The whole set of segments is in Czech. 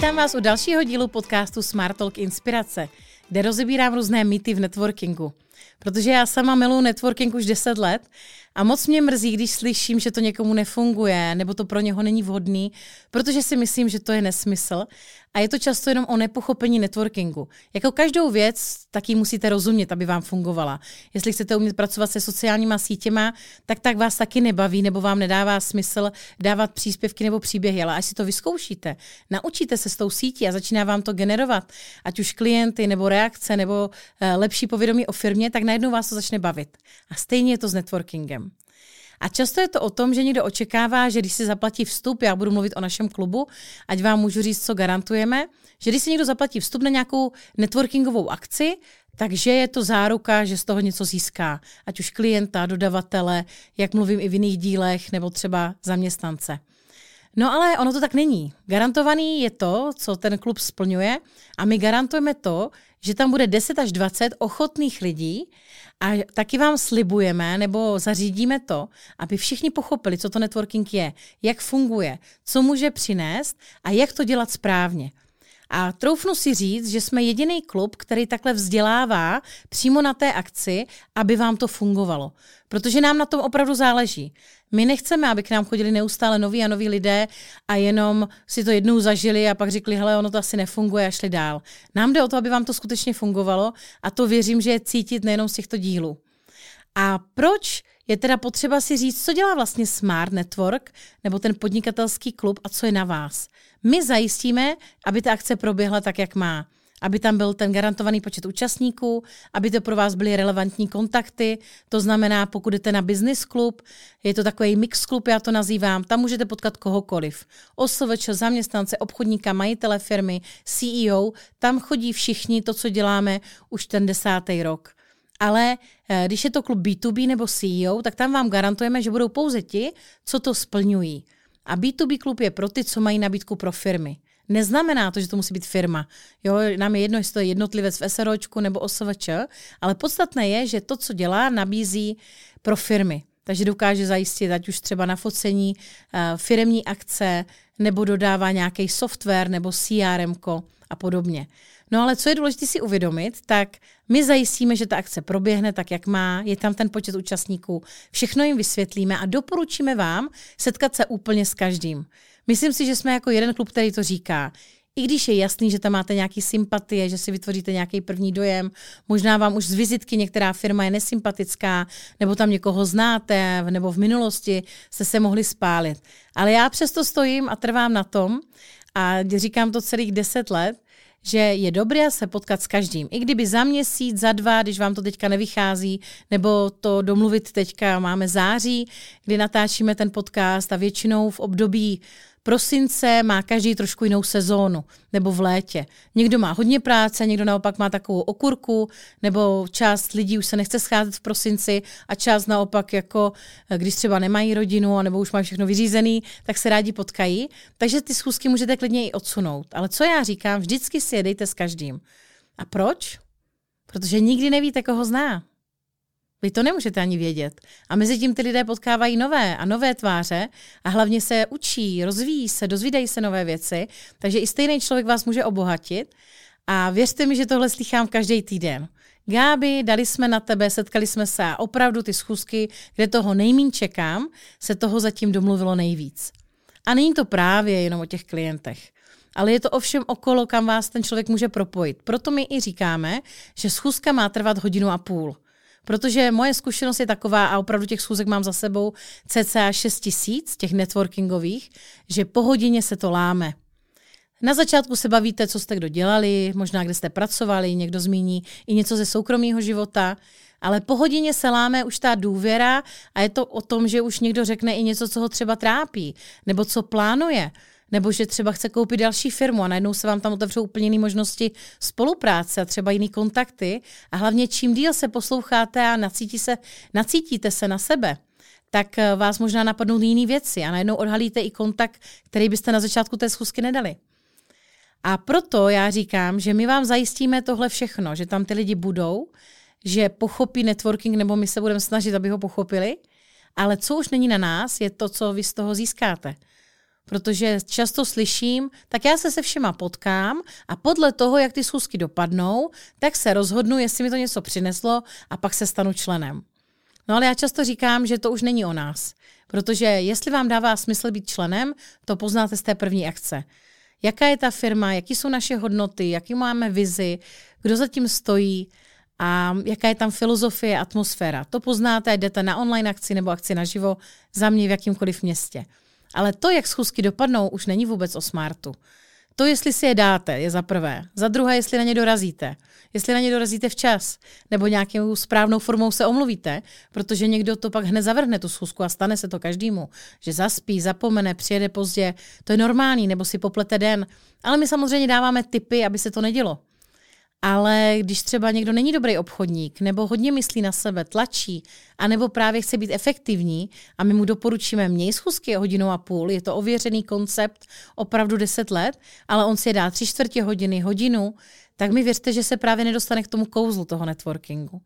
Vítám vás u dalšího dílu podcastu Smart Talk Inspirace, kde rozebírám různé mýty v networkingu. Protože já sama miluji networking už 10 let a moc mě mrzí, když slyším, že to někomu nefunguje, nebo to pro něho není vhodný, protože si myslím, že to je nesmysl. A je to často jenom o nepochopení networkingu. Jako každou věc, tak ji musíte rozumět, aby vám fungovala. Jestli chcete umět pracovat se sociálníma sítěma, tak tak vás taky nebaví, nebo vám nedává smysl dávat příspěvky nebo příběhy. Ale až si to vyzkoušíte, naučíte se s tou sítí a začíná vám to generovat, ať už klienty, nebo reakce, nebo uh, lepší povědomí o firmě, tak najednou vás to začne bavit. A stejně je to s networkingem. A často je to o tom, že někdo očekává, že když si zaplatí vstup, já budu mluvit o našem klubu, ať vám můžu říct, co garantujeme, že když si někdo zaplatí vstup na nějakou networkingovou akci, takže je to záruka, že z toho něco získá. Ať už klienta, dodavatele, jak mluvím i v jiných dílech, nebo třeba zaměstnance. No ale ono to tak není. Garantovaný je to, co ten klub splňuje a my garantujeme to, že tam bude 10 až 20 ochotných lidí a taky vám slibujeme nebo zařídíme to, aby všichni pochopili, co to networking je, jak funguje, co může přinést a jak to dělat správně. A troufnu si říct, že jsme jediný klub, který takhle vzdělává přímo na té akci, aby vám to fungovalo. Protože nám na tom opravdu záleží. My nechceme, aby k nám chodili neustále noví a noví lidé a jenom si to jednou zažili a pak řekli, hele, ono to asi nefunguje a šli dál. Nám jde o to, aby vám to skutečně fungovalo a to věřím, že je cítit nejenom z těchto dílů. A proč je teda potřeba si říct, co dělá vlastně Smart Network nebo ten podnikatelský klub a co je na vás. My zajistíme, aby ta akce proběhla tak, jak má aby tam byl ten garantovaný počet účastníků, aby to pro vás byly relevantní kontakty. To znamená, pokud jdete na business klub, je to takový mix klub, já to nazývám, tam můžete potkat kohokoliv. OSVČ, zaměstnance, obchodníka, majitele firmy, CEO, tam chodí všichni to, co děláme už ten desátý rok. Ale eh, když je to klub B2B nebo CEO, tak tam vám garantujeme, že budou pouze ti, co to splňují. A B2B klub je pro ty, co mají nabídku pro firmy. Neznamená to, že to musí být firma. Jo, nám je jedno, jestli to je jednotlivec v SROčku nebo OSVČ, ale podstatné je, že to, co dělá, nabízí pro firmy. Takže dokáže zajistit, ať už třeba na focení uh, firemní akce, nebo dodává nějaký software, nebo CRM a podobně. No ale co je důležité si uvědomit, tak my zajistíme, že ta akce proběhne tak, jak má, je tam ten počet účastníků, všechno jim vysvětlíme a doporučíme vám setkat se úplně s každým. Myslím si, že jsme jako jeden klub, který to říká. I když je jasný, že tam máte nějaký sympatie, že si vytvoříte nějaký první dojem, možná vám už z vizitky některá firma je nesympatická, nebo tam někoho znáte, nebo v minulosti jste se mohli spálit. Ale já přesto stojím a trvám na tom, a říkám to celých deset let, že je dobré se potkat s každým. I kdyby za měsíc, za dva, když vám to teďka nevychází, nebo to domluvit teďka máme září, kdy natáčíme ten podcast a většinou v období prosince má každý trošku jinou sezónu, nebo v létě. Někdo má hodně práce, někdo naopak má takovou okurku, nebo část lidí už se nechce scházet v prosinci a část naopak, jako eh, když třeba nemají rodinu, nebo už mají všechno vyřízený, tak se rádi potkají. Takže ty schůzky můžete klidně i odsunout. Ale co já říkám, vždycky si jedejte s každým. A proč? Protože nikdy nevíte, koho zná. Vy to nemůžete ani vědět. A mezi tím ty lidé potkávají nové a nové tváře a hlavně se učí, rozvíjí se, dozvídají se nové věci, takže i stejný člověk vás může obohatit. A věřte mi, že tohle slychám každý týden. Gáby, dali jsme na tebe, setkali jsme se a opravdu ty schůzky, kde toho nejmín čekám, se toho zatím domluvilo nejvíc. A není to právě jenom o těch klientech. Ale je to ovšem okolo, kam vás ten člověk může propojit. Proto my i říkáme, že schůzka má trvat hodinu a půl. Protože moje zkušenost je taková, a opravdu těch schůzek mám za sebou cca 6 tisíc, těch networkingových, že po hodině se to láme. Na začátku se bavíte, co jste kdo dělali, možná kde jste pracovali, někdo zmíní i něco ze soukromého života, ale po hodině se láme už ta důvěra a je to o tom, že už někdo řekne i něco, co ho třeba trápí, nebo co plánuje nebo že třeba chce koupit další firmu a najednou se vám tam otevřou úplně jiné možnosti spolupráce a třeba jiný kontakty a hlavně čím díl se posloucháte a nacítí se, nacítíte se na sebe, tak eh, vás možná napadnou jiné věci a najednou odhalíte i kontakt, který byste na začátku té schůzky nedali. A proto já říkám, že my vám zajistíme tohle všechno, že tam ty lidi budou, že pochopí networking, nebo my se budeme snažit, aby ho pochopili, ale co už není na nás, je to, co vy z toho získáte. Protože často slyším, tak já se se všema potkám a podle toho, jak ty schůzky dopadnou, tak se rozhodnu, jestli mi to něco přineslo a pak se stanu členem. No ale já často říkám, že to už není o nás. Protože jestli vám dává smysl být členem, to poznáte z té první akce. Jaká je ta firma, jaký jsou naše hodnoty, jaký máme vizi, kdo zatím stojí a jaká je tam filozofie, atmosféra. To poznáte, jdete na online akci nebo akci naživo za mě v jakýmkoliv městě. Ale to, jak schůzky dopadnou, už není vůbec o smartu. To, jestli si je dáte, je za prvé. Za druhé, jestli na ně dorazíte. Jestli na ně dorazíte včas, nebo nějakou správnou formou se omluvíte, protože někdo to pak hned zavrhne tu schůzku a stane se to každému, že zaspí, zapomene, přijede pozdě, to je normální, nebo si poplete den. Ale my samozřejmě dáváme tipy, aby se to nedělo. Ale když třeba někdo není dobrý obchodník, nebo hodně myslí na sebe, tlačí, anebo právě chce být efektivní a my mu doporučíme měj schůzky hodinu a půl, je to ověřený koncept opravdu 10 let, ale on si je dá tři čtvrtě hodiny, hodinu, tak mi věřte, že se právě nedostane k tomu kouzlu toho networkingu.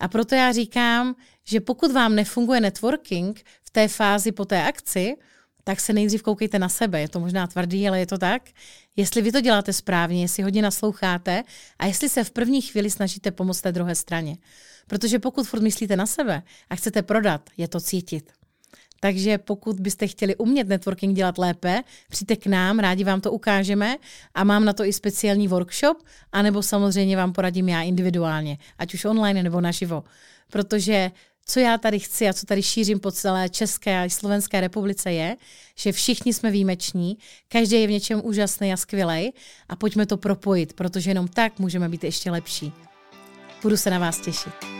A proto já říkám, že pokud vám nefunguje networking v té fázi po té akci, tak se nejdřív koukejte na sebe. Je to možná tvrdý, ale je to tak. Jestli vy to děláte správně, jestli hodně nasloucháte a jestli se v první chvíli snažíte pomoct té druhé straně. Protože pokud furt myslíte na sebe a chcete prodat, je to cítit. Takže pokud byste chtěli umět networking dělat lépe, přijďte k nám, rádi vám to ukážeme a mám na to i speciální workshop, anebo samozřejmě vám poradím já individuálně, ať už online nebo naživo. Protože co já tady chci a co tady šířím po celé České a Slovenské republice je, že všichni jsme výjimeční, každý je v něčem úžasný a skvělý a pojďme to propojit, protože jenom tak můžeme být ještě lepší. Budu se na vás těšit.